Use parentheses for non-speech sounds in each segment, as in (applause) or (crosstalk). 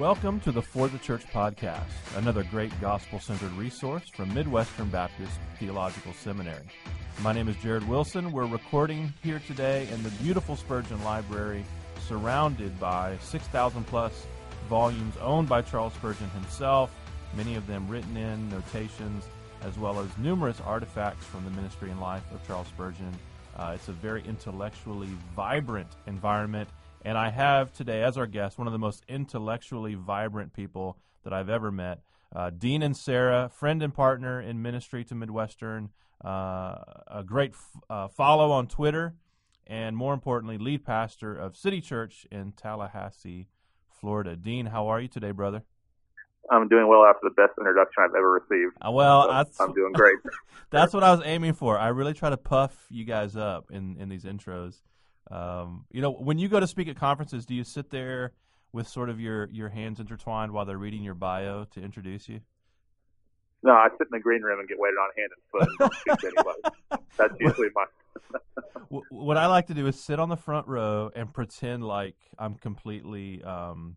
Welcome to the For the Church podcast, another great gospel centered resource from Midwestern Baptist Theological Seminary. My name is Jared Wilson. We're recording here today in the beautiful Spurgeon Library, surrounded by 6,000 plus volumes owned by Charles Spurgeon himself, many of them written in, notations, as well as numerous artifacts from the ministry and life of Charles Spurgeon. Uh, it's a very intellectually vibrant environment and I have today, as our guest, one of the most intellectually vibrant people that I've ever met. Uh, Dean Inserra, friend and partner in ministry to Midwestern, uh, a great f- uh, follow on Twitter, and more importantly, lead pastor of City Church in Tallahassee, Florida. Dean, how are you today, brother? I'm doing well after the best introduction I've ever received. Uh, well, so I'm doing great. (laughs) that's what I was aiming for. I really try to puff you guys up in, in these intros. Um, you know, when you go to speak at conferences, do you sit there with sort of your, your hands intertwined while they're reading your bio to introduce you? No, I sit in the green room and get waited on hand and foot and don't anybody. (laughs) That's usually my. what I like to do is sit on the front row and pretend like I'm completely um,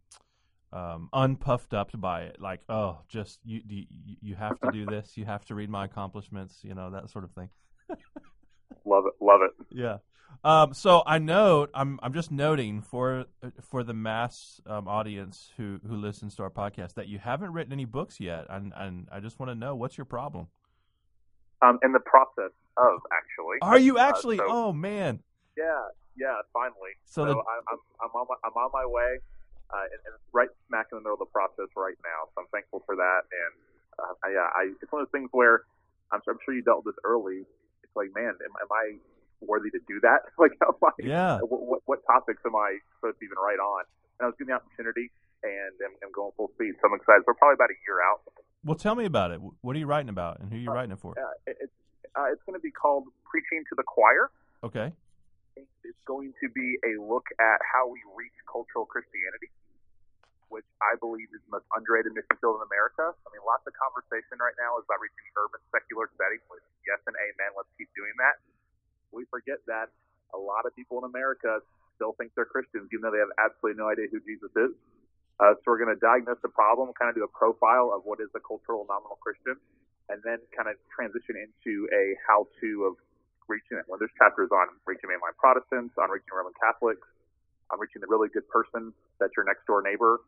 um, unpuffed up by it. Like, oh, just you, you, you have to do this. You have to read my accomplishments. You know that sort of thing. love it, love it. Yeah. Um, so I note I'm I'm just noting for for the mass um, audience who who listens to our podcast that you haven't written any books yet, and and I just want to know what's your problem. Um, in the process of actually. Are you uh, actually? Uh, so, oh man. Yeah, yeah. Finally. So, so the, I'm, I'm I'm on my I'm on my way, uh, and, and right smack in the middle of the process right now. So I'm thankful for that, and uh, yeah, I it's one of those things where I'm, I'm sure you dealt with this early. It's like, man, am, am I worthy to do that? (laughs) like, how am I, yeah. What, what, topics am I supposed to even write on? And I was given the opportunity, and I'm, I'm going full speed, so I'm excited. We're probably about a year out. Well, tell me about it. What are you writing about, and who are you uh, writing it for? Uh, it's uh, it's going to be called Preaching to the Choir. Okay. It's going to be a look at how we reach cultural Christianity, which I believe is the most underrated mission field in America. I mean, lots of conversation right now is about reaching urban secular settings. Which, yes and amen. Let's keep doing that we forget that a lot of people in America still think they're Christians, even though they have absolutely no idea who Jesus is. Uh, so we're going to diagnose the problem, kind of do a profile of what is a cultural nominal Christian, and then kind of transition into a how-to of reaching it. Well, there's chapters on reaching mainline Protestants, on reaching Roman Catholics, on reaching the really good person that's your next door neighbor.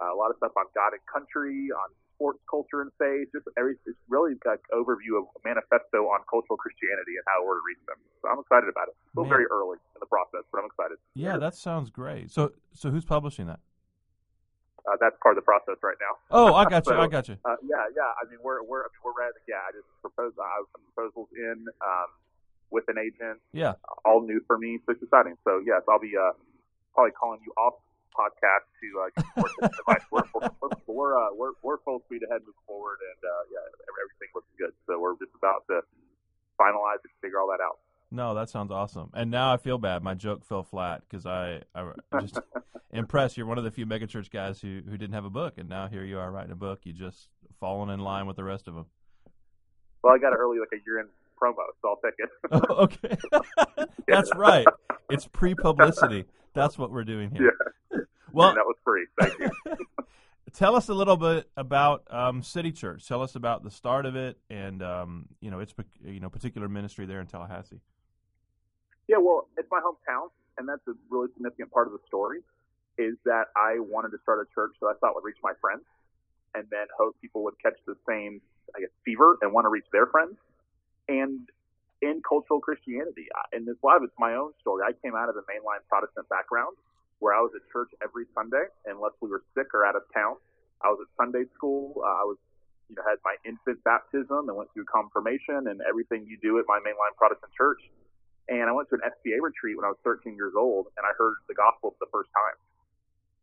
Uh, a lot of stuff on God and country, on sports culture and faith. Just every, it's really like overview of manifesto on cultural Christianity and how we're to reach them. So I'm excited about it. Still Man. very early in the process, but I'm excited. Yeah, that sounds great. So, so who's publishing that? Uh, that's part of the process right now. Oh, I (laughs) got you. so, I got you. Uh, yeah, yeah. I mean, we're we're we're ready. Yeah, I just proposed. I have some proposals in um, with an agent. Yeah, all new for me. So it's exciting. So yes, I'll be uh, probably calling you off podcast to uh, get more we're, we're, we're, uh, we're, we're full speed ahead, moving forward, and uh, yeah, everything looks good. So we're just about to finalize and figure all that out. No, that sounds awesome. And now I feel bad. My joke fell flat because I, I just (laughs) impressed. You're one of the few megachurch guys who who didn't have a book, and now here you are writing a book. You just fallen in line with the rest of them. Well, I got it early, like a year in promo, so I'll take it. oh, (laughs) okay, (laughs) that's right. It's pre-publicity. That's what we're doing here. Yeah. Well, and that was free. Thank you. (laughs) tell us a little bit about um, City Church. Tell us about the start of it, and um, you know its you know particular ministry there in Tallahassee. Yeah, well, it's my hometown, and that's a really significant part of the story. Is that I wanted to start a church that I thought would reach my friends, and then hope people would catch the same, I guess, fever and want to reach their friends. And in cultural Christianity. In this life, it's my own story. I came out of a mainline Protestant background where I was at church every Sunday unless we were sick or out of town. I was at Sunday school. Uh, I was, you know, had my infant baptism and went through confirmation and everything you do at my mainline Protestant church. And I went to an SBA retreat when I was 13 years old and I heard the gospel for the first time.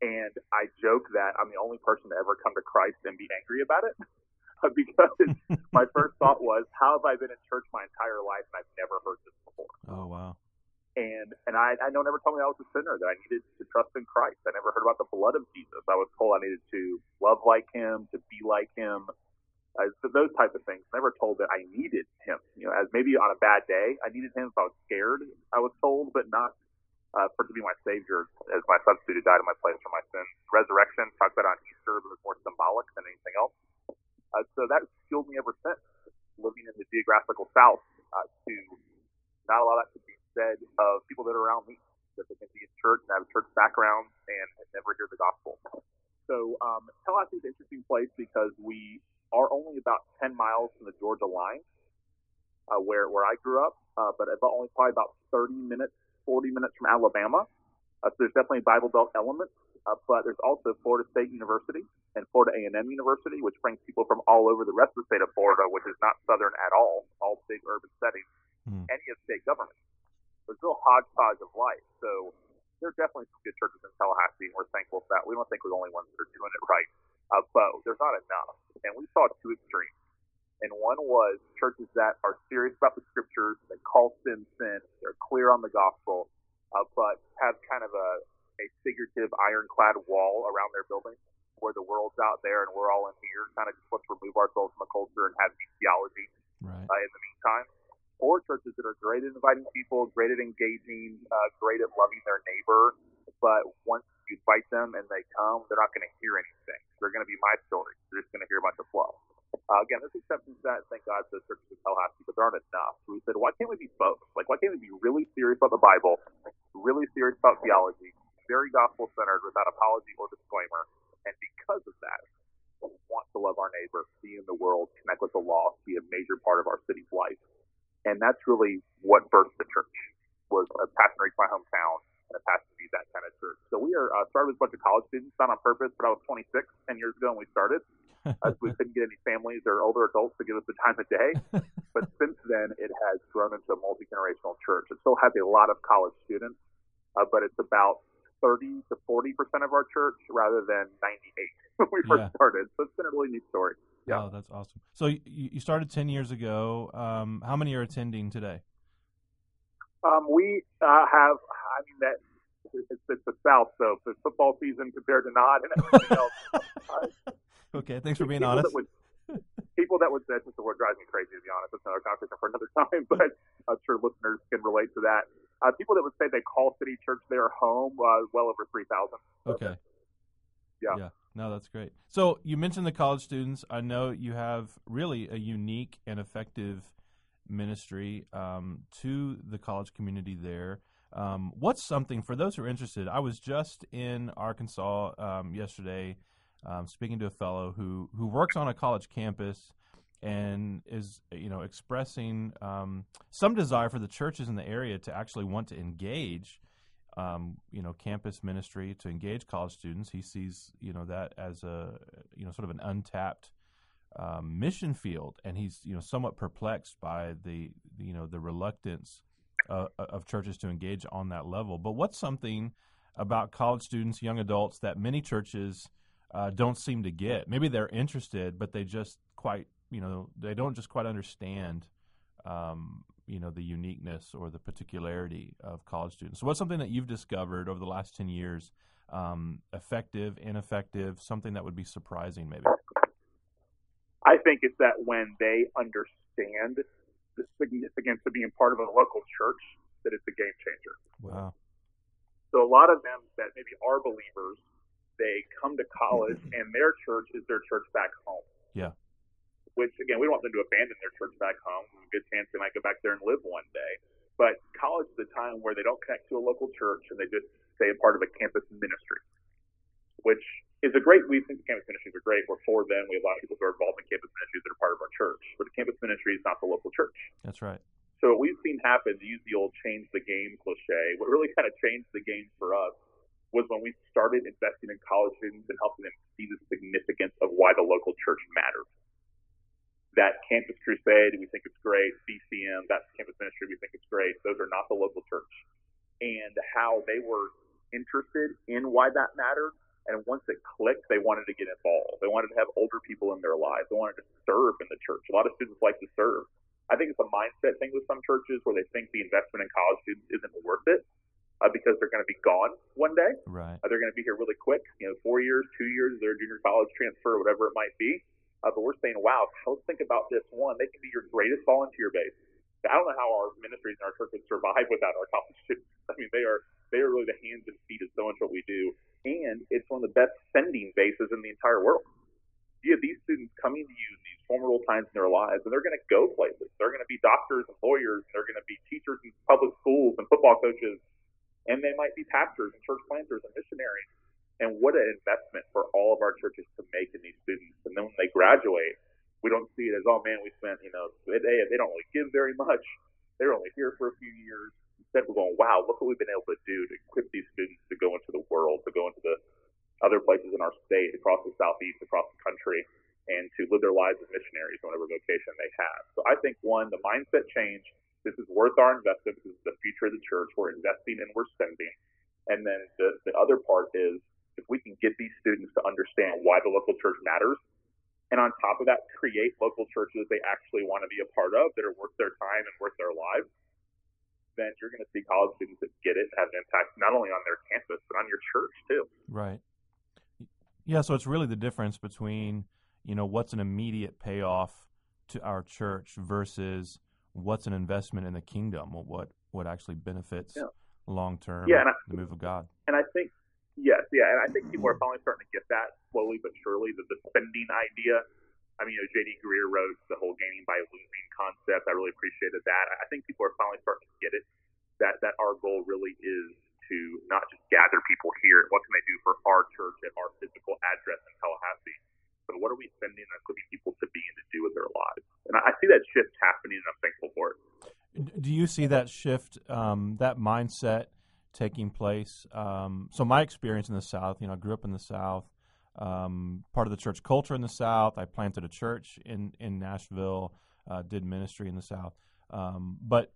And I joke that I'm the only person to ever come to Christ and be angry about it. (laughs) because (laughs) my first thought was, how have I been in church my entire life and I've never heard this before? Oh wow. And and I, I know never told me I was a sinner that I needed to trust in Christ. I never heard about the blood of Jesus. I was told I needed to love like Him, to be like Him, uh, those type of things. Never told that I needed Him. You know, as maybe on a bad day I needed Him if I was scared. I was told, but not uh, for to be my Savior as my substitute died in my place for my sins. resurrection, talked about on Easter, but it's more symbolic than anything else. Uh, so that fueled me ever since living in the geographical South uh, to not allow that to be said of people that are around me that they can be in church and have a church background and never hear the gospel. So um, Tallahassee is an interesting place because we are only about 10 miles from the Georgia line, uh, where where I grew up, uh, but about only probably about 30 minutes, 40 minutes from Alabama. Uh, so there's definitely Bible Belt elements, uh, but there's also Florida State University and Florida A&M University, which brings people from all over the rest of the state of Florida, which is not southern at all, all big urban settings, mm. any of state government. There's a real hodgepodge of life. So there are definitely some good churches in Tallahassee, and we're thankful for that. We don't think we're the only ones that are doing it right, uh, but there's not enough. And we saw two extremes. And one was churches that are serious about the scriptures, they call sin sin, they're clear on the gospel, uh, but have kind of a, figurative ironclad wall around their building where the world's out there and we're all in here, kind of just let's remove ourselves from the culture and have theology right. uh, in the meantime. Or churches that are great at inviting people, great at engaging, uh, great at loving their neighbor, but once you invite them and they come, they're not going to hear anything. They're going to be my story. They're just going to hear a bunch of fluff. Uh, again, there's exceptions to that. Thank God for the churches in Tallahassee, but there aren't enough. We said, why can't we be both? Like, why can't we be really serious about the Bible, really serious about theology, very gospel centered without apology or disclaimer, and because of that, we want to love our neighbor, be in the world, connect with the lost, be a major part of our city's life. And that's really what birthed the church. Was a passion reached my hometown and a passion to be that kind of church. So we are uh, started with a bunch of college students, not on purpose, but I was 26 10 years ago when we started (laughs) as we couldn't get any families or older adults to give us the time of day. (laughs) But since then, it has grown into a multi generational church. It still has a lot of college students, uh, but it's about 30 to 40 percent of our church rather than 98 (laughs) when we first yeah. started. So it's been a really neat story. Yeah, oh, that's awesome. So you, you started 10 years ago. Um, how many are attending today? Um, we uh, have, I mean, that it's, it's the South, so the football season compared to not and everything else. Uh, (laughs) Okay, thanks for being honest. That would, people that would say just the word drives me crazy to be honest. That's another conversation for another (laughs) time, but I'm sure listeners can relate to that. Uh, people that would say they call City Church their home, uh, well over three thousand. Okay. Yeah. Yeah. No, that's great. So you mentioned the college students. I know you have really a unique and effective ministry um, to the college community there. Um, what's something for those who are interested? I was just in Arkansas um, yesterday um, speaking to a fellow who who works on a college campus and is you know expressing um, some desire for the churches in the area to actually want to engage um, you know campus ministry to engage college students. He sees you know that as a you know sort of an untapped um, mission field, and he's you know somewhat perplexed by the, you know the reluctance uh, of churches to engage on that level. But what's something about college students, young adults that many churches uh, don't seem to get. Maybe they're interested, but they just quite, you know, they don't just quite understand, um, you know, the uniqueness or the particularity of college students. So, what's something that you've discovered over the last ten years, um, effective, ineffective, something that would be surprising, maybe? I think it's that when they understand the significance of being part of a local church, that it's a game changer. Wow. So a lot of them that maybe are believers they come to college (laughs) and their church is their church back home. Yeah. Which again, we don't want them to abandon their church back home. There's a good chance they might go back there and live one day. But college is the time where they don't connect to a local church and they just stay a part of a campus ministry, which is a great. We think the campus ministries are great. We're for them. We have a lot of people who are involved in campus ministries that are part of our church. But the campus ministry is not the local church. That's right. So what we've seen happen, to use the old change the game cliche, what really kind of changed the game for us was when we started investing in college students and helping them see the significance of why the local church matters. That campus crusade, we think it's great. CCM, that's campus ministry, we think it's great. Those are not the local church. And how they were interested in why that mattered. And once it clicked, they wanted to get involved. They wanted to have older people in their lives. They wanted to serve in the church. A lot of students like to serve. I think it's a mindset thing with some churches where they think the investment in college students isn't worth it uh, because they're going to be gone one day. Right. Uh, they're going to be here really quick. You know, four years, two years, their junior college transfer, whatever it might be. Uh, but we're saying, wow, let's think about this one. They can be your greatest volunteer base. I don't know how our ministries and our churches survive without our college students. (laughs) I mean, they are they are really the hands and feet of so much what we do. and it's one of the best sending bases in the entire world. You have these students coming to you in these formidable times in their lives, and they're going to go places. They're going to be doctors and lawyers, they're going to be teachers in public schools and football coaches, and they might be pastors and church planters and missionaries. And what an investment for all of our churches to make in these students. And then when they graduate, we don't see it as, oh man, we spent, you know, they, they don't really give very much. They're only here for a few years. Instead, we're going, wow, look what we've been able to do to equip these students to go into the world, to go into the other places in our state, across the southeast, across the country, and to live their lives as missionaries, whatever vocation they have. So I think one, the mindset change. This is worth our investment. This is the future of the church. We're investing and we're spending. And then the, the other part is if we can get these students to understand why the local church matters, and on top of that, create local churches they actually want to be a part of that are worth their time and worth their lives, then you're going to see college students that get it have an impact not only on their campus but on your church too. Right. Yeah, so it's really the difference between you know what's an immediate payoff to our church versus what's an investment in the kingdom, what what actually benefits yeah. long term yeah, the move of God. And I think Yes, yeah, and I think people are finally starting to get that slowly but surely. The, the spending idea. I mean, you know, J.D. Greear wrote the whole gaining by losing concept. I really appreciated that. I think people are finally starting to get it. That that our goal really is to not just gather people here. What can they do for our church at our physical address in Tallahassee? But what are we spending and equipping people to be and to do with their lives? And I, I see that shift happening, and I'm thankful for it. Do you see that shift, um, that mindset? Taking place. Um, so my experience in the South, you know, I grew up in the South, um, part of the church culture in the South. I planted a church in in Nashville, uh, did ministry in the South. Um, but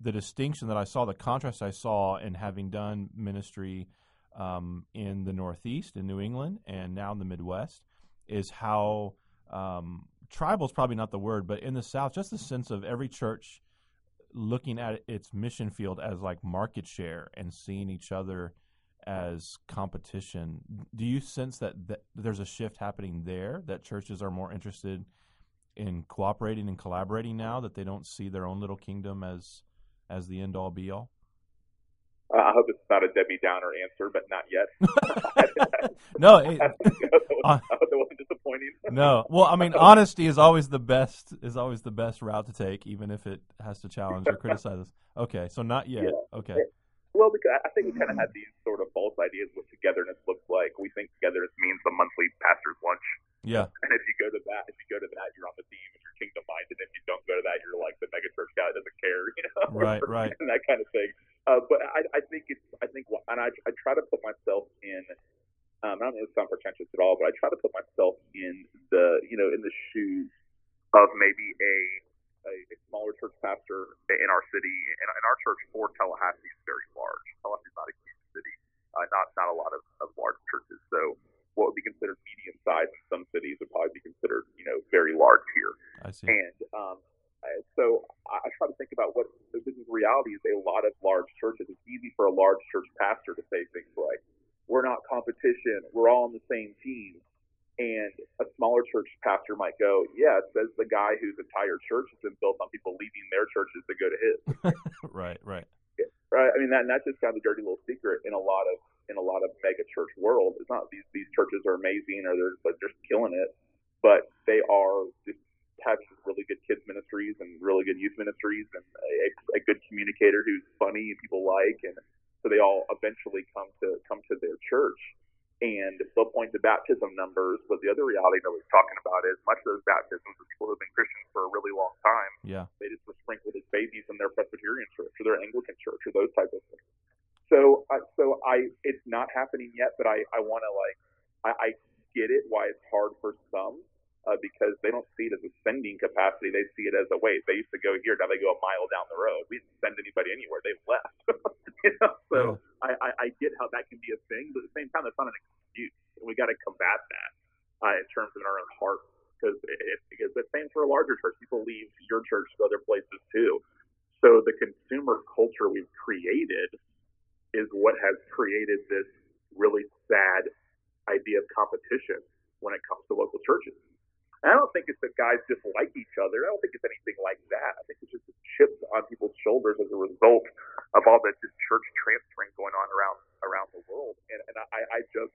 the distinction that I saw, the contrast I saw in having done ministry um, in the Northeast, in New England, and now in the Midwest, is how um, tribal is probably not the word, but in the South, just the sense of every church looking at its mission field as like market share and seeing each other as competition. Do you sense that, that there's a shift happening there? That churches are more interested in cooperating and collaborating now that they don't see their own little kingdom as as the end all be all? Uh, I hope it's not a Debbie Downer answer, but not yet. (laughs) (laughs) no, it, uh, that wasn't disappointing. no, well, I mean, honesty is always the best is always the best route to take, even if it has to challenge or criticize us. Okay, so not yet. Yeah. Okay. Well, because I think we kind of had these sort of false ideas what togetherness looks like. We think togetherness means the monthly pastor's lunch. Yeah. And if you go to that, if you go to that, you're on the team and you're kingdom minded. If you don't go to that, you're like the megachurch guy that doesn't care, (laughs) you know? Right, right. and that kind of thing. Uh, but I, I think it's, I think, and I, I try to put myself in, um, I don't know if it's not pretentious at all, but I try to put myself in the, you know, in the shoes of maybe a, a, a smaller church pastor in our city. And, and our church for Tallahassee is very large. Tallahassee is not a huge city, uh, not not a lot of, of large churches. So what would be considered medium sized in some cities would probably be considered, you know, very large here. I see. And um, so I try to think about what the business reality is. A lot of large churches, it's easy for a large church pastor to say things like, "We're not competition. We're all on the same team." And church pastor might go, "Yeah," it says the guy whose entire church has been built on people leaving their churches to go to his. (laughs) right, right, right. I mean, that, and that's just kind of a dirty little secret in a lot of in a lot of mega church world. It's not these these churches are amazing or they're but they're just killing it, but they are just having really good kids ministries and really good youth ministries and a, a good communicator who's funny and people like and so they all eventually come to come to their church and they'll point to baptism numbers but the other reality that we're talking about is much of those baptisms are people who have been christians for a really long time yeah they just were sprinkled as babies in their presbyterian church or their anglican church or those type of things so uh, so i it's not happening yet but i i want to like I, I get it why it's hard for some uh, because they don't see it as a sending capacity. They see it as a wait. They used to go here, now they go a mile down the road. We didn't send anybody anywhere. They left. (laughs) you know? So. I, I, I get how that can be a thing, but at the same time, that's not an excuse. We got to combat that uh, in terms of our own heart. Because it, because the same for a larger church. People leave your church to other places too. So the consumer culture we've created is what has created this really sad idea of competition when it comes to local churches. And I don't think it's that guys dislike each other. I don't think it's anything like that. I think it's just a chip on people's shoulders as a result of all that this church transferring going on around around the world. And, and I, I joke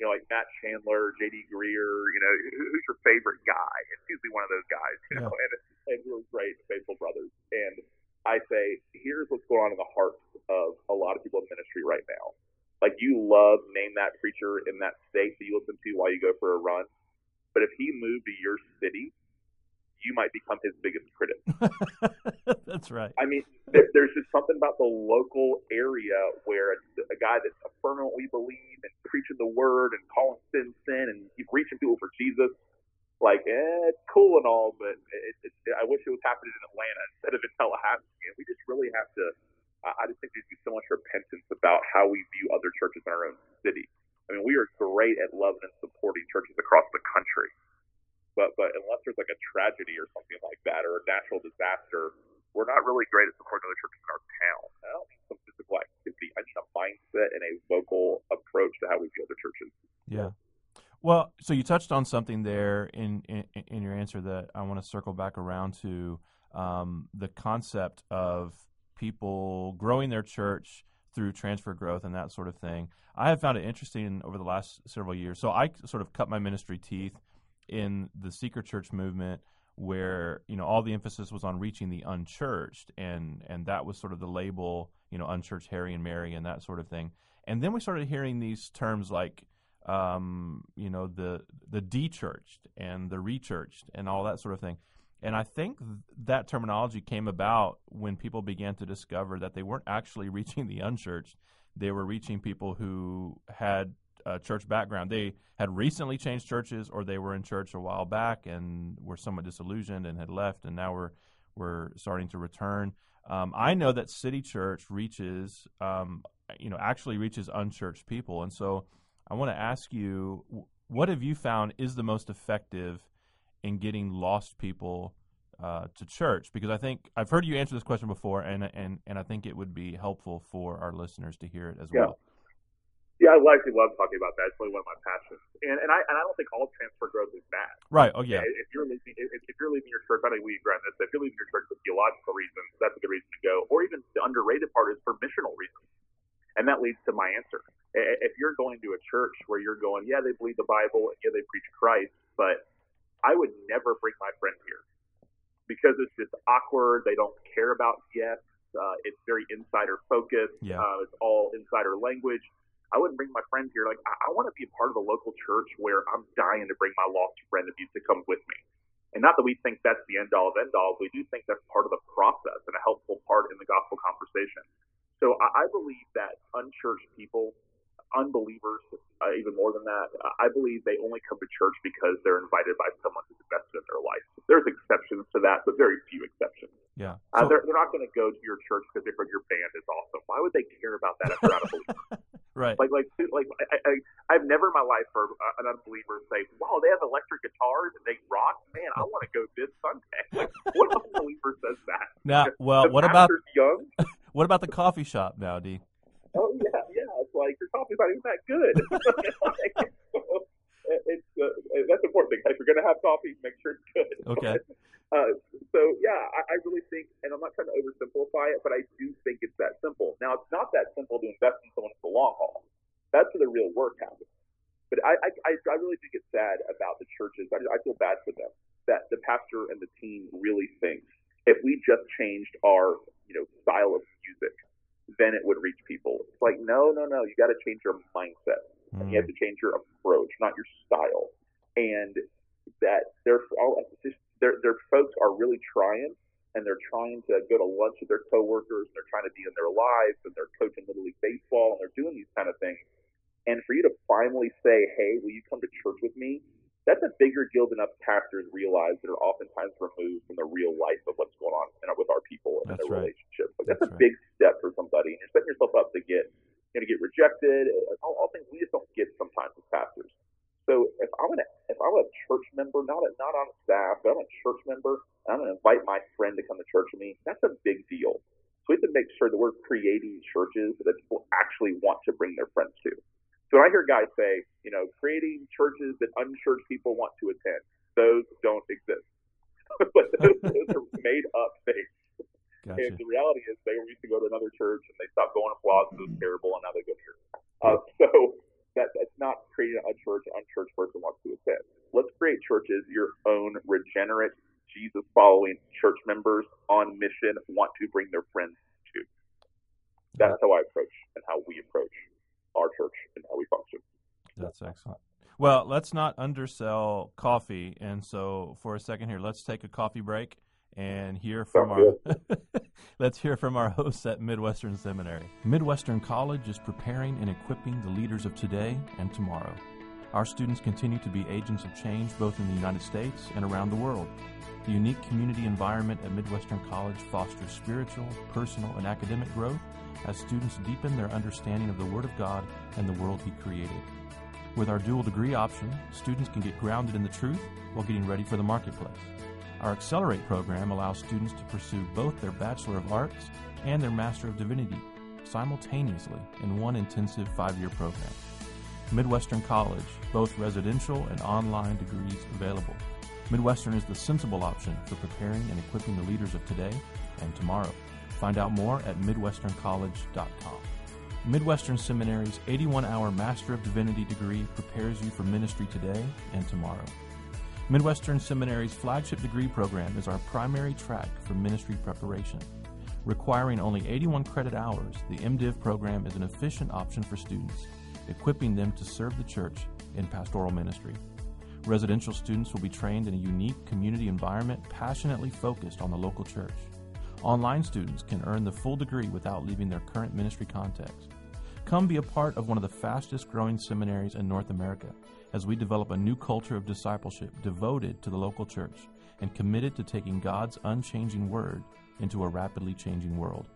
you know, like Matt Chandler, J.D. Greear, you know, who's your favorite guy? It's usually one of those guys, you know, and, and we're great, faithful brothers. And I say, here's what's going on in the hearts of a lot of people in ministry right now. Like you love name that preacher in that state that you listen to while you go for a run, but if he moved to your city, you might become his biggest critic. that's right. I mean, there's just something about the local area where a, a guy that's affirming what we believe and preaching the word and calling sin sin and reaching people for Jesus. Like, eh, it's but it, it, it, I wish it was happening in Atlanta instead of in Tallahassee. And we just really have to. I just think there's so much repentance about how we view other churches in our own city. I mean, we are great at loving and supporting churches across the country but but unless there's like a tragedy or something like that or a natural disaster, we're not really great at supporting other churches in our town. I don't need some physical activity. I need a mindset and a vocal approach to how we view other churches. Yeah. Well, so you touched on something there in, in, in your answer that I want to circle back around to um, the concept of people growing their church through transfer growth and that sort of thing. I have found it interesting over the last several years. So I sort of cut my ministry teeth in the seeker church movement where you know all the emphasis was on reaching the unchurched and and that was sort of the label you know unchurched harry and mary and that sort of thing and then we started hearing these terms like um, you know the the dechurched and the rechurched and all that sort of thing and i think th- that terminology came about when people began to discover that they weren't actually (laughs) reaching the unchurched they were reaching people who had a church background. They had recently changed churches, or they were in church a while back and were somewhat disillusioned and had left, and now we're we're starting to return. Um, I know that City Church reaches, um, you know, actually reaches unchurched people, and so I want to ask you, what have you found is the most effective in getting lost people uh, to church? Because I think I've heard you answer this question before, and and and I think it would be helpful for our listeners to hear it as yeah. well. Yeah, I actually love talking about that. It's really one of my passions, and and I and I don't think all transfer growth is bad. Right. Oh yeah. If you're leaving, if, if you're leaving your church, I think we agree on this. If you're leaving your church for theological reasons, that's a good reason to go. Or even the underrated part is for missional reasons, and that leads to my answer. If you're going to a church where you're going, yeah, they believe the Bible, and yeah, they preach Christ, but I would never bring my friend here because it's just awkward. They don't care about guests. Uh, it's very insider focused. Yeah. Uh, it's all insider language I wouldn't bring my friend here. Like, I, I want to be a part of a local church where I'm dying to bring my lost friend of you to come with me. And not that we think that's the end all of end all, we do think that's part of the process and a helpful part in the gospel conversation. So I, I believe that unchurched people, unbelievers, uh, even more than that, I believe they only come to church because they're invited by someone who's invested in their life. There's exceptions to that, but very few exceptions. Yeah. Uh, so, uh, they're, they're not going to go to your church because they heard your band is awesome. Why would they care about that if they're not a believer? (laughs) Right. Like, like, like, I, I, I've never in my life heard an unbeliever say, "Wow, they have electric guitars and they rock." Man, I want to go this Sunday. Like, what unbeliever says that? (laughs) Now, well, the what about young? (laughs) what about the coffee shop now, D? Oh yeah, yeah. It's like your coffee's not even that good. (laughs) it's uh, that's important thing. If you're gonna have coffee, make sure it's good. Okay. (laughs) Uh, so yeah, I, I really think, and I'm not trying to oversimplify it, but I do think it's that simple. Now, it's not that simple to invest in someone for the long haul. That's where the real work happens. But I, I, I really think it's sad about the churches. I, I feel bad for them that the pastor and the team really think if we just changed our, you know, style of then it would reach people. It's like, no, no, no. You got to change your mindset. Mm. And you have to change your approach, not your style. And that they're all just their their folks are really trying and they're trying to go to lunch with their coworkers and they're trying to be in their lives and they're coaching little league baseball and they're doing these kind of things. And for you to finally say, "Hey, will you come to church with me?" That's a bigger deal than us pastors realize that are oftentimes removed from the real life of what's going on with our people and that's their right. relationships. Like that's, that's, a right. big step for somebody, and you're setting yourself up to get you know, to get rejected. All, all things we just don't get sometimes as pastors. So if I'm gonna if I'm a church member, not a, not on staff, but I'm a church member, and I'm gonna invite my friend to come to church with me, that's a big deal. So we have to make sure that we're creating churches that people actually want to bring their friends to. So when I hear guys say, you know, creating churches that unchurched people want to attend, those don't exist. (laughs) but those, (laughs) those are made up things. Gotcha. And the reality is, they used to go to another church and they stopped going to Plaza. It was terrible, and now they go to church. Uh, (laughs) so that that's not creating a church an unchurched person wants to attend. Let's create churches your own regenerate, Jesus following church members on mission want to bring their friends to. That's how I approach and how we approach our church and how we function. That's excellent. Well, let's not undersell coffee. And so, for a second here, let's take a coffee break and hear from our (laughs) let's hear from our hosts at Midwestern Seminary. Midwestern College is preparing and equipping the leaders of today and tomorrow. Our students continue to be agents of change both in the United States and around the world. The unique community environment at Midwestern College fosters spiritual, personal, and academic growth as students deepen their understanding of the Word of God and the world He created. With our dual degree option, students can get grounded in the truth while getting ready for the marketplace. Our Accelerate program allows students to pursue both their Bachelor of Arts and their Master of Divinity simultaneously in one intensive five year program. Midwestern College, both residential and online degrees available. Midwestern is the sensible option for preparing and equipping the leaders of today and tomorrow. Find out more at MidwesternCollege.com. Midwestern Seminary's 81 hour Master of Divinity degree prepares you for ministry today and tomorrow. Midwestern Seminary's flagship degree program is our primary track for ministry preparation. Requiring only 81 credit hours, the MDiv program is an efficient option for students, equipping them to serve the church in pastoral ministry. Residential students will be trained in a unique community environment passionately focused on the local church. Online students can earn the full degree without leaving their current ministry context. Come be a part of one of the fastest growing seminaries in North America as we develop a new culture of discipleship devoted to the local church and committed to taking God's unchanging word into a rapidly changing world.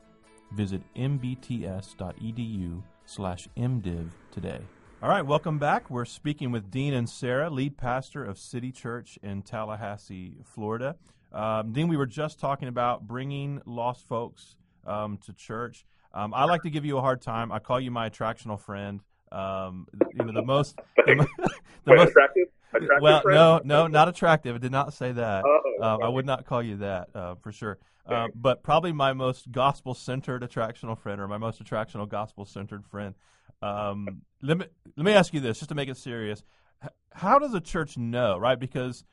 Visit mbts.edu slash mdiv today. All right, welcome back. We're speaking with Dean Inserra, lead pastor of City Church in Tallahassee, Florida. Um, Dean, we were just talking about bringing lost folks um, to church. Um, I like to give you a hard time. I call you my attractional friend. Um, you know, the most, the, (laughs) the most attractive. Attractive well, friend? no, no, not attractive. I did not say that. Uh, I would not call you that uh, for sure. Uh, but probably my most gospel-centered attractional friend, or my most attractional gospel-centered friend. Um, let me let me ask you this, just to make it serious. How does a church know, right? Because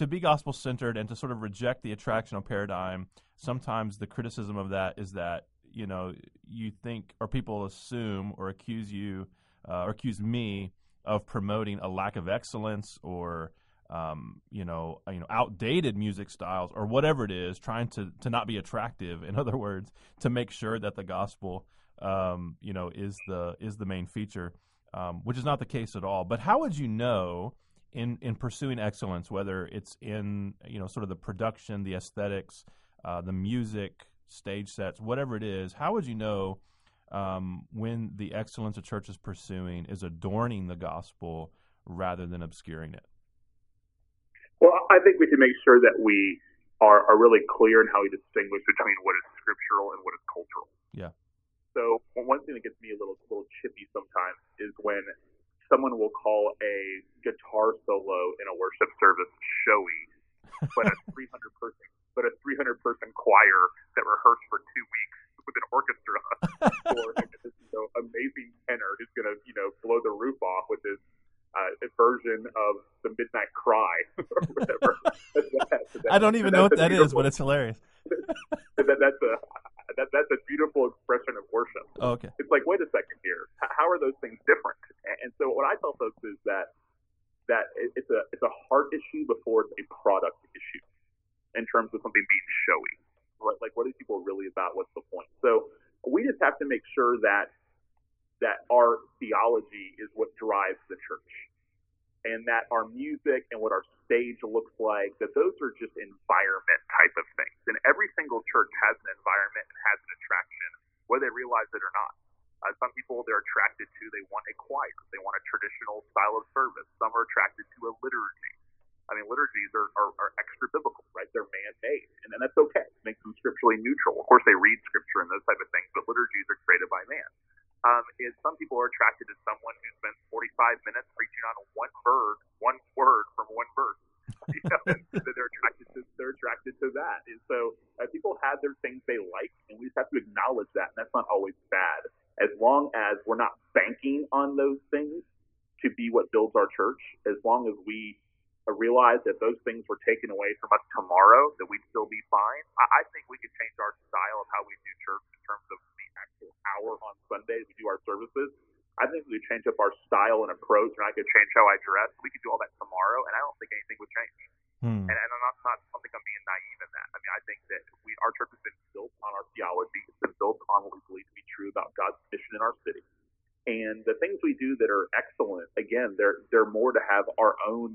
to be gospel-centered and to sort of reject the attractional paradigm, sometimes the criticism of that is that you know you think or people assume or accuse you uh, or accuse me of promoting a lack of excellence or um, you know, you know, outdated music styles or whatever it is, trying to to not be attractive. In (laughs) other words, to make sure that the gospel, um, you know, is the is the main feature, um, which is not the case at all. But how would you know in in pursuing excellence, whether it's in you know sort of the production, the aesthetics, uh, the music, stage sets, whatever it is, how would you know um, when the excellence a church is pursuing is adorning the gospel rather than obscuring it? Well, I think we can make sure that we are, are really clear in how we distinguish between what is scriptural and what is cultural. Yeah. So one thing that gets me a little a little chippy sometimes is when someone will call a guitar solo in a worship service showy, but a (laughs) 300 person but a 300 person choir that rehearsed for two weeks with an orchestra or this you know, amazing tenor who's going to you know blow the roof off with his uh, version of the Midnight Cry (laughs) or whatever. (laughs) that, that, I don't even know what that is, but it's hilarious. that, that's a that, that's a beautiful expression of worship. Oh, okay. It's like, wait a second here. How are those things different? And so what I tell folks is that that it's a it's a heart issue before it's a product issue in terms of something being showy. Right? Like, what are people really about? What's the point? So we just have to make sure that that our theology is what drives the church and that our music and what our stage looks like, that those are just environment type of things. And every single church has an environment and has an attraction, whether they realize it or not. Uh, some people they're attracted to, they want a choir, they want a traditional style of service. Some are attracted to a liturgy. I mean, liturgies are, are, are extra biblical, right? They're man made, and, and that's okay. It makes them scripturally neutral. Of course, they read scripture and those type of things, but liturgies are created by man um, is some people are attracted to someone who spends 45 minutes preaching on one word, one word from one verse. (laughs) You know, they're attracted to they're attracted to that, and so uh, people have their things they like, and we just have to acknowledge that, and that's not always bad, as long as we're not banking on those things to be what builds our church as long as we realize that those things were taken away from us tomorrow, that we'd still be fine. I, I think we could change our style of how we do church in terms of hour on Sundays we do our services. I think we could change up our style and approach, and I could change how I dress. We could do all that tomorrow, and I don't think anything would change. Hmm. And, and I'm not, not, I don't think I'm being naive in that. I mean, I think that we, our church has been built on our theology. It's been built on what we believe to be true about God's mission in our city. And the things we do that are excellent, again, they're they're more to have our own.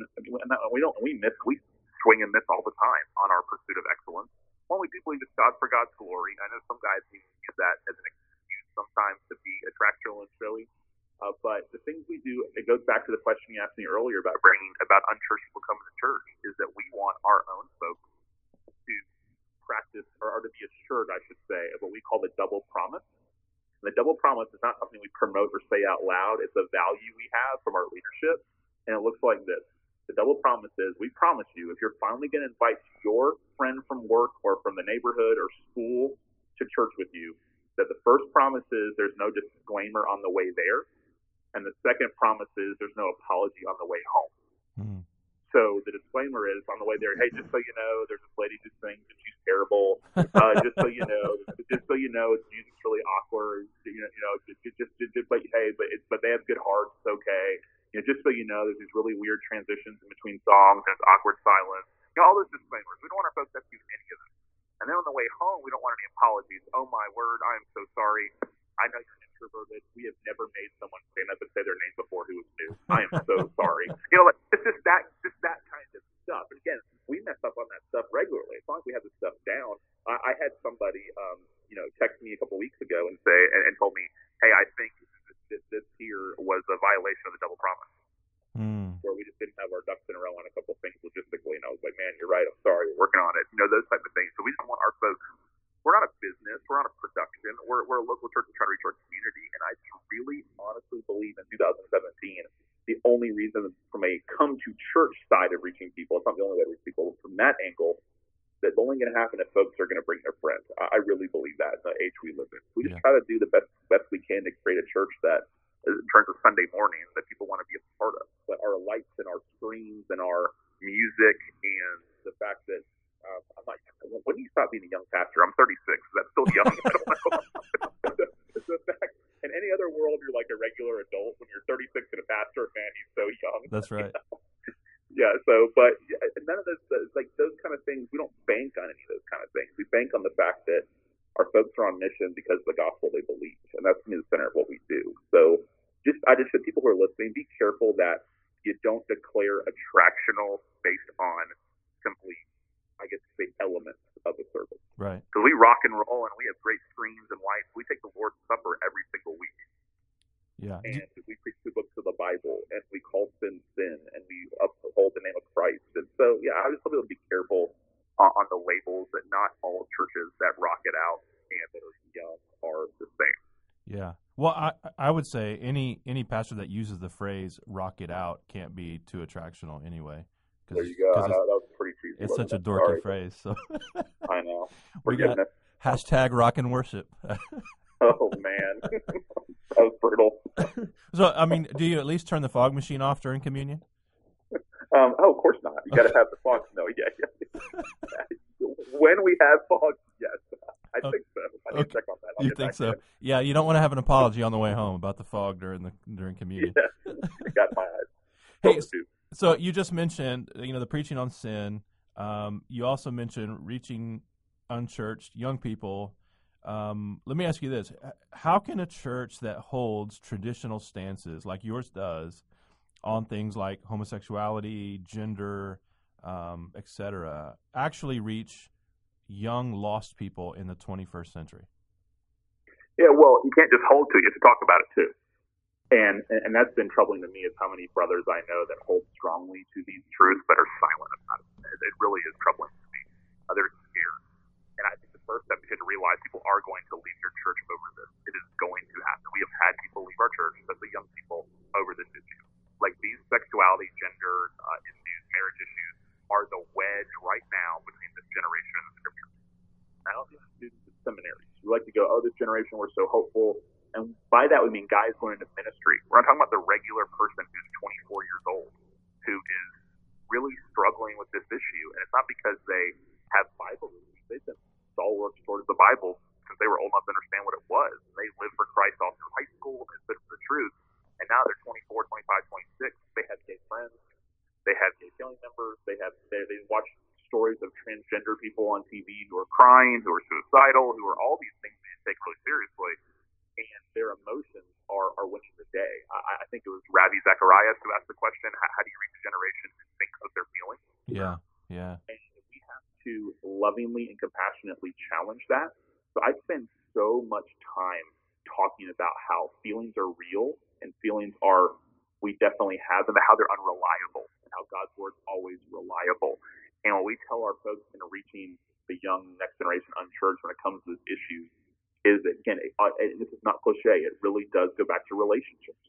We don't we miss we swing and miss all the time on our pursuit of excellence. One, we do believe it's God for God's glory. I know some guys use that as an excuse sometimes to be attractional and showy. Uh, but the things we do, it goes back to the question you asked me earlier about bringing about unchurched people coming to church, is that we want our own folks to practice or, or to be assured, I should say, of what we call the double promise And the double promise is not something we promote or say out loud. It's a value we have from our leadership. And it looks like this. The double promise is we promise you if you're finally going to invite your friend from work or from the neighborhood or school to church with you, that the first promise is there's no disclaimer on the way there. And the second promise is there's no apology on the way home. Mm. So the disclaimer is on the way there, hey, just so you know, there's this lady who sings and she's terrible. Uh, (laughs) just so you know, just so you know, it's music's really awkward. You know, you know, just, just, just, just but hey, but it's but they have good hearts. It's okay. You know, just so you know, there's these really weird transitions in between songs and it's awkward silence. You know, all those disclaimers. We don't want our folks to do any of them. And then on the way home, we don't want any apologies. Oh my word, I'm so sorry. I know you're introverted. We have never made someone stand up and say their name before who was new. I am so sorry. You know, like it's just that, just that kind of stuff. And again, we mess up on that stuff regularly. As long as we have this stuff down. I, I had somebody, um, you know, text me a couple weeks ago and say and, and told me, hey, I think this, this here was a violation of the double promise. Mm. Where we just didn't have our ducks in a row on a couple of things logistically, and I was like, "Man, you're right. I'm sorry. We're working on it." You know, those type of things. So we just want our folks we're not a business, we're not a production, we're, we're a local church that try to reach our community. And I really honestly believe in 2017, the only reason from a come to church side of reaching people, it's not the only way to reach people, from that angle, that's only going to happen if folks are going to bring their friends. I, I really believe that in the age we live in. We just yeah. try to do the best best we can to create a church that, in terms of Sunday mornings, that people want to be a part of. But our lights and our screens and our music and the fact that um, I'm like, when do you stop being a young pastor? I'm 36. That's still young. I don't know. in any other world, you're like a regular adult. When you're 36 and a pastor, man, he's so young. That's right. You know? Yeah. So, but none of this, like those kind of things, we don't bank on any of those kind of things. We bank on the fact that our folks are on mission because of the gospel they believe, and that's the center of what we do. So, just I just said people who are listening, be careful that you don't declare attractional based on simply I guess, the elements of the service. Right. Because we rock and roll and we have great screens and lights. We take the Lord's Supper every single week. Yeah. And we preach the books of the Bible and we call sin sin and we uphold the name of Christ. And so, yeah, I just want to be careful uh, on the labels that not all churches that rock it out and that are young are the same. Yeah. Well, I I would say any any pastor that uses the phrase "rock it out" can't be too attractional anyway. There you go. I know, that was pretty cheesy. It's such a dorky Sorry. phrase. So (laughs) I know. We're got hashtag rock and worship. (laughs) oh man, (laughs) that was brutal. (laughs) so I mean, do you at least turn the fog machine off during communion? Um, oh, of course not. You got to have the fog. No, yeah, yeah. (laughs) when we have fog, yes, I okay. think so. I okay. check on that. I'll you think so? Yeah, you don't want to have an apology on the way home about the fog during the during communion. Yeah, (laughs) got my eyes. Hey, so you just mentioned, you know, the preaching on sin. Um, you also mentioned reaching unchurched young people. Um, let me ask you this: How can a church that holds traditional stances like yours does on things like homosexuality, gender, um, etc., actually reach young lost people in the 21st century? Yeah, well, you can't just hold to it; you have to talk about it too. And, and that's been troubling to me is how many brothers I know that hold strongly to these truths but are silent about it. It really is troubling to me. Uh, they're first step you to realize people are going to leave your church over this. It is going to happen. We have had people leave our church, especially young people, over this issue. Like these sexuality, gender uh, issues, marriage issues are the wedge right now between this generation and the scripture. I don't think students at seminaries. We like to go, oh, this generation, we're so hopeful. And by that, we mean guys going into ministry. We're not talking about the regular person who's 24 years old who is really struggling with this issue. And it's not because they have Bible belief. They've been stalwarts towards the Bible since they were old enough to understand what it was. And they lived for Christ all through high school and stood for the truth. And now they're 24, 25, 26. They have gay friends. They have gay family members. They have they, they watch stories of transgender people on TV who are crying, who are suicidal, who are all these things they take really seriously. And their emotions are, are winning the day. I, I think it was Ravi Zacharias who asked the question, how, how do you cliche. It really does go back to relationships.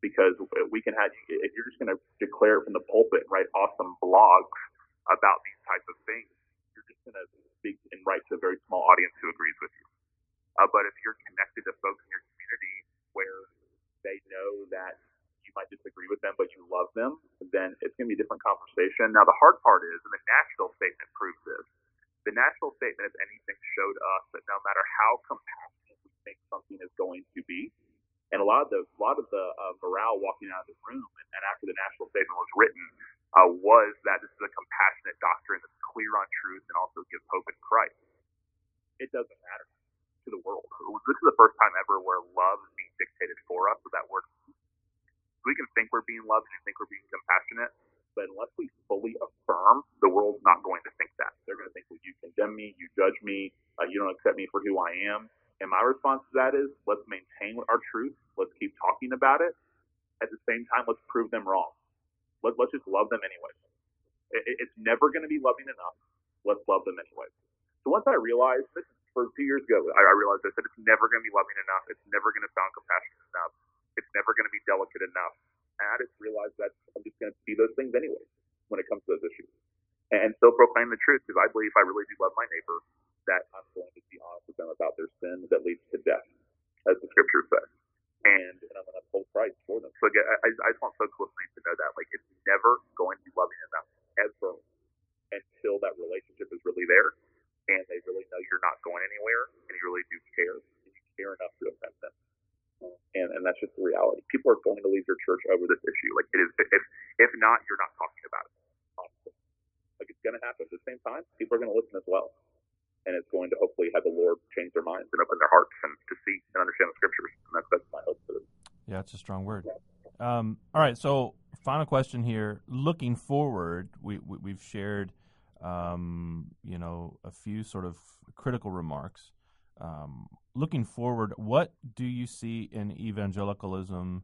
Because we can have, if you're just going to declare from the pulpit and write awesome blogs about these types of things, you're just going to speak and write to a very small audience who agrees with you. Uh, but if you're connected to folks in your community where they know that you might disagree with them, but you love them, then it's going to be a different conversation. Now, the hard part is, and the Nashville statement proves this, the Nashville statement, if anything, showed us that no matter how compassionate we think something is going to be, and a lot of the a lot of the uh, morale walking out of the room, and, and after the Nashville statement was written, uh, was that this is a compassionate doctrine that's clear on truth and also gives hope in Christ. It doesn't matter to the world. This is the first time ever where love is being dictated for us with that word we can think we're being loved and think we're being compassionate, but unless we fully affirm, the world's not going to think that. They're going to think, well, you condemn me, you judge me, uh, you don't accept me for who I am. And my response to that is, let's maintain our truth. Let's keep talking about it. At the same time, let's prove them wrong. Let, let's just love them anyway. It, it's never going to be loving enough. Let's love them anyway. So once I realized, this for two years ago, I, I realized I said it's never going to be loving enough. It's never going to sound compassionate enough it's never going to be delicate enough. And I just realized that I'm just going to see those things anyway when it comes to those issues. And still proclaim the truth because I believe I really do love my neighbor, that I'm going to be honest with them about their sin that leads to death, as the scripture says. And, and I'm going to uphold Christ for them. So again, I, I just want folks listening to know that. Like, it's never going to be loving enough ever until that relationship is really there and they really know you're not going anywhere and you really do care and you care enough to offend them and, and that's just the reality. People are going to leave your church over this issue. Like it is, if if not, you're not talking about it. Honestly. Like it's going to happen. At the same time, people are going to listen as well, and it's going to hopefully have the Lord change their minds and open their hearts and to see and understand the scriptures. And that's that's my hope for this. Yeah, it's a strong word. Um, all right, so final question here. Looking forward, we, we have shared, um, you know, a few sort of critical remarks. Um, looking forward, what do you see in evangelicalism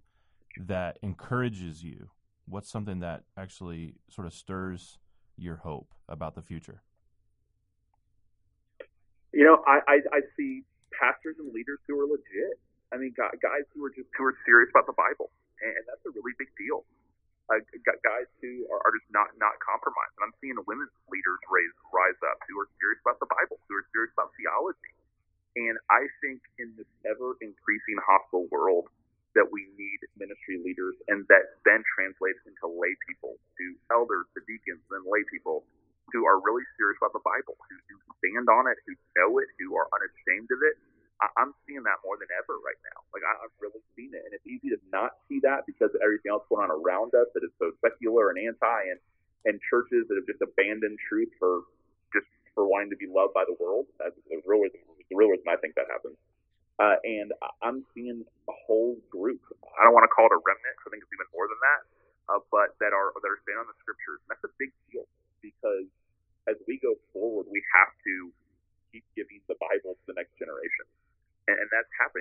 that encourages you? What's something that actually sort of stirs your hope about the future? You know, I, I, I see pastors and leaders who are legit. I mean, guys who are just who are serious about the Bible, and that's a really big deal. Uh, guys who are, are just not not compromised. And I'm seeing women's leaders raise rise up who are serious about the Bible, who are serious about theology, and I think in this ever increasing hostile world that we need ministry leaders and that then translates into lay people, to elders, to deacons, and lay people who are really serious about the Bible, who, who stand on it, who know it, who are unashamed of it. I, I'm seeing that more than ever right now. Like I, I've really seen it, and it's easy to not see that because of everything else going on around us that is so secular and anti, and and churches that have just abandoned truth for just for wanting to be loved by the world. That's really the real reason I think that happens. Uh, and I'm seeing a whole group. I don't want to call it a remnant. I think it's even more than that. Uh, but that are that are standing on the scriptures. And that's a big deal because as we go forward, we have to keep giving the Bible to the next generation, and, and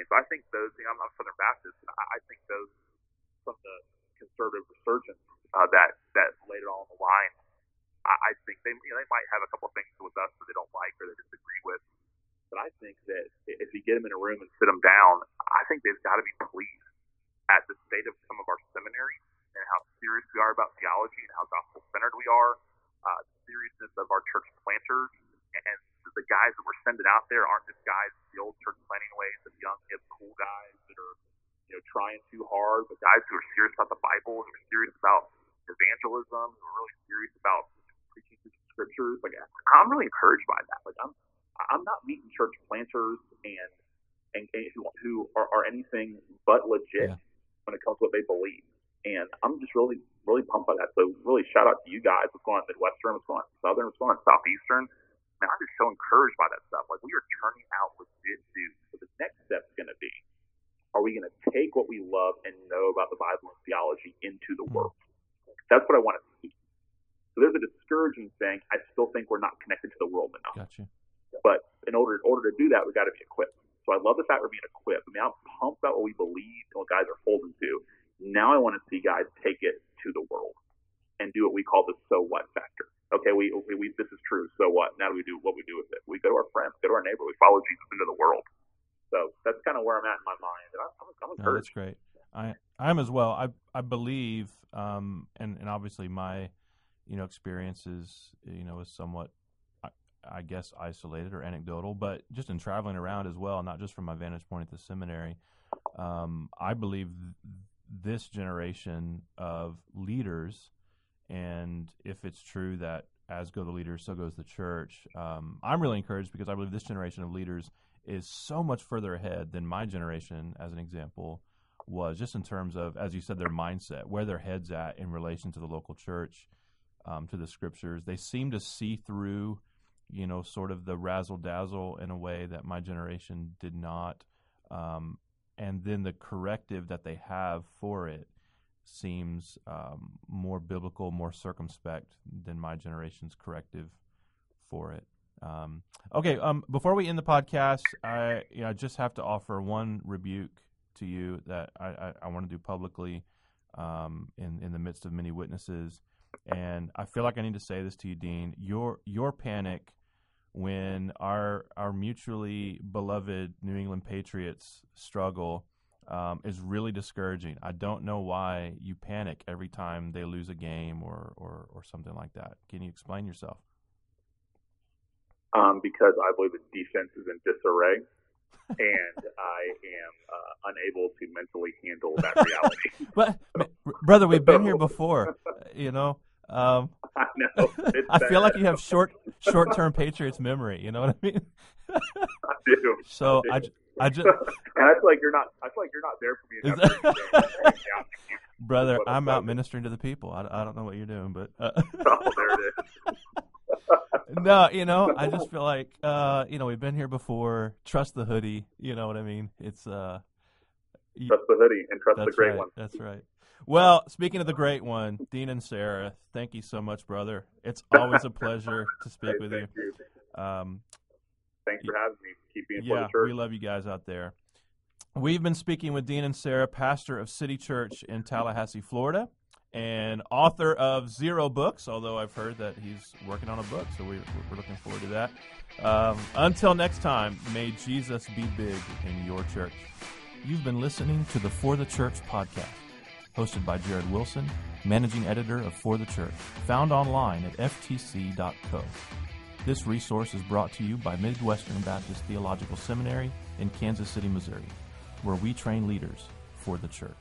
So I think those. You know, I'm, a Southern Baptist, and I, I think those from the conservative resurgence uh, that that laid it all on the line. I, I think they you know, they might have a couple of things with us that they don't like or they disagree with but I think that if you get them in a room and sit them down, I think they've got to be pleased at the state of some of our seminaries and how serious we are about theology and how gospel centered we are, uh, the seriousness of our church planters, and the guys that we're sending out there aren't just guys the old church planting ways of young, hip, cool guys that are you know trying too hard, but guys who are serious about the Bible, who are serious about evangelism, who are really serious about preaching through the scriptures. Like I'm really encouraged by that. Like I'm I'm not meeting church planters and and, and who, who are, are anything but legit yeah. when it comes to what they believe. And I'm just really really pumped by that. So really shout out to you guys. What's going on Midwestern? What's going on Southern? What's going on Southeastern? Man, I'm just so encouraged by that stuff. Like we are turning out legit dudes. So the next step's going to be, are we going to take what we love and know about the Bible and theology into the mm-hmm. world? That's what I want to see. So there's a discouraging thing. I still think we're not connected to the world enough. Gotcha. But in order in order to do that, we've got to be equipped. So I love the fact we're being equipped. I mean, I'm pumped about what we believe and what guys are holding to. Now I want to see guys take it to the world and do what we call the so what factor. Okay, we, we, we this is true. So what? Now do we do what we do with it? We go to our friends, go to our neighbor, we follow Jesus into the world. So that's kind of where I'm at in my mind, and I'm, I'm encouraged. No, that's great. I I'm as well. I I believe, um, and and obviously my, you know, experiences, you know, is somewhat, I, I guess, isolated or anecdotal, but just in traveling around as well, not just from my vantage point at the seminary. Um, I believe this generation of leaders, and if it's true that as go the leaders, so goes the church, um, I'm really encouraged because I believe this generation of leaders is so much further ahead than my generation, as an example, was just in terms of, as you said, their mindset, where their heads at in relation to the local church, um, to the scriptures. They seem to see through, you know, sort of the razzle dazzle in a way that my generation did not. Um, and then the corrective that they have for it seems um, more biblical, more circumspect than my generation's corrective for it. Um, okay, um, before we end the podcast, I you know, I just have to offer one rebuke to you that I, I, I want to do publicly um, in in the midst of many witnesses, and I feel like I need to say this to you, Dean. Your your panic when our our mutually beloved New England Patriots struggle um, is really discouraging. I don't know why you panic every time they lose a game or, or, or something like that. Can you explain yourself? Um, because I believe the defense is in disarray, and (laughs) I am uh, unable to mentally handle that reality. (laughs) but brother, we've been here before. You know, um, (laughs) I know. (laughs) I feel like you have short short term Patriots memory. You know what I mean? I do. (laughs) So I, do. I, I just and I feel like you're not. I feel like you're not there for me. Brother, I'm out ministering to the people. I, I don't know what you're doing, but uh, oh, there it is. no, you know, I just feel like uh, you know we've been here before. Trust the hoodie. You know what I mean? It's uh, trust the hoodie and trust the great right, one. That's right. Well, speaking of the great one, Dean Inserra, thank you so much, brother. It's always a pleasure to speak hey, with you. you. Um, Thanks for having me. Keep being yeah, for the church. we love you guys out there. We've been speaking with Dean Inserra, pastor of City Church in Tallahassee, Florida, and author of Zero Books, although I've heard that he's working on a book, so we, are looking forward to that. Um, until next time, may Jesus be big in your church. You've been listening to the For the Church podcast hosted by Jared Wilson, managing editor of For the Church, found online at ftc.co. This resource is brought to you by Midwestern Baptist Theological Seminary in Kansas City, Missouri, where we train leaders for the church.